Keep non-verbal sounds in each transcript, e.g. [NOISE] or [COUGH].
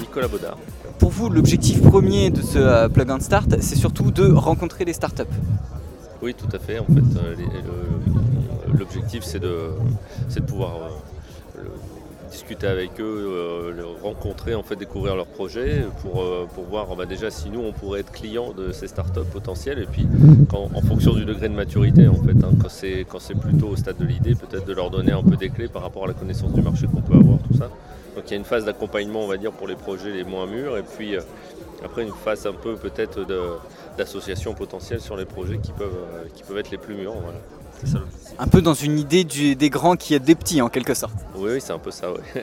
Nicolas Baudard. Pour vous, l'objectif premier de ce Plug and Start, c'est surtout de rencontrer les startups. Oui, tout à fait. En fait, l'objectif, c'est de, de pouvoir discuter avec eux, euh, rencontrer, en fait, découvrir leurs projets pour, euh, pour voir bah, déjà si nous on pourrait être clients de ces startups potentielles et puis en fonction du degré de maturité en fait, hein, quand c'est plutôt au stade de l'idée, peut-être de leur donner un peu des clés par rapport à la connaissance du marché qu'on peut avoir, tout ça. Donc il y a une phase d'accompagnement on va dire pour les projets les moins mûrs et puis euh, après une phase un peu peut-être d'association potentielle sur les projets qui peuvent, être les plus mûrs. Un peu dans une idée des grands qui est des petits en quelque sorte. Oui, c'est un peu ça, oui. [LAUGHS]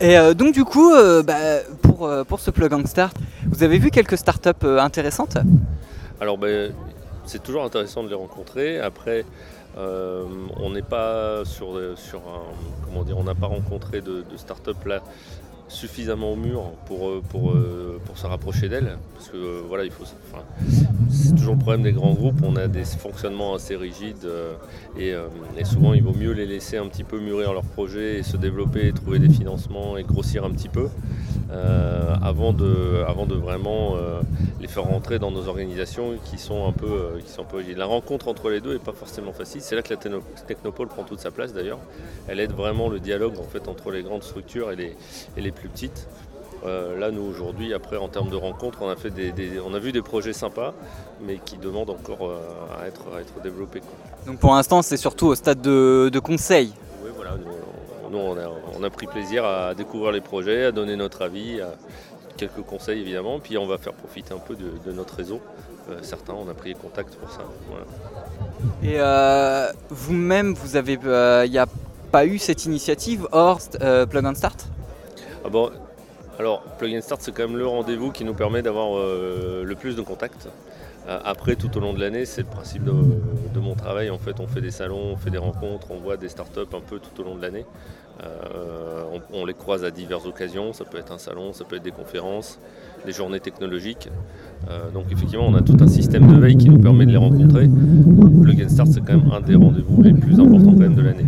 Et euh, donc du coup, euh, bah, pour, euh, pour ce Plug and Start, vous avez vu quelques startups intéressantes? Alors ben, c'est toujours intéressant de les rencontrer. Après, on n'est pas sur, sur un, comment dire, on n'a pas rencontré de, de start-up là suffisamment au mur pour, euh, pour, euh, pour se rapprocher d'elle. Parce que euh, voilà, il faut. c'est toujours le problème des grands groupes, on a des fonctionnements assez rigides et, souvent il vaut mieux les laisser un petit peu mûrir leur projet et se développer et trouver des financements et grossir un petit peu avant, de, avant de vraiment les faire rentrer dans nos organisations qui sont un peu, qui sont La rencontre entre les deux n'est pas forcément facile. C'est là que la Technopole prend toute sa place d'ailleurs. Elle aide vraiment le dialogue en fait entre les grandes structures et les, et les plus petites. Euh, là, nous aujourd'hui, après en termes de rencontres, on a, fait des, on a vu des projets sympas, mais qui demandent encore euh, à, être, à être développés. Donc pour l'instant, c'est surtout au stade de, conseil. Oui, voilà. Nous, on, a, pris plaisir à découvrir les projets, à donner notre avis, quelques conseils évidemment, puis on va faire profiter un peu de, notre réseau. Euh, certains, on a pris contact pour ça. Et vous-même, vous avez, il n'y a pas eu cette initiative hors Plug and Start? Ah alors, Plug and Start, c'est quand même le rendez-vous qui nous permet d'avoir euh, le plus de contacts. Euh, après, tout au long de l'année, c'est le principe de, mon travail. En fait, on fait des salons, on fait des rencontres, on voit des startups un peu tout au long de l'année. Euh, on, les croise à diverses occasions. Ça peut être un salon, ça peut être des conférences, des journées technologiques. donc, effectivement, on a tout un système de veille qui nous permet de les rencontrer. Plug and Start, c'est quand même un des rendez-vous les plus importants même de l'année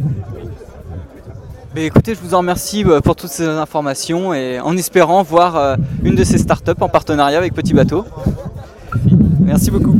écoutez, je vous en remercie euh, pour toutes ces informations et en espérant voir euh, une de ces startups en partenariat avec Petit Bateau. Merci beaucoup.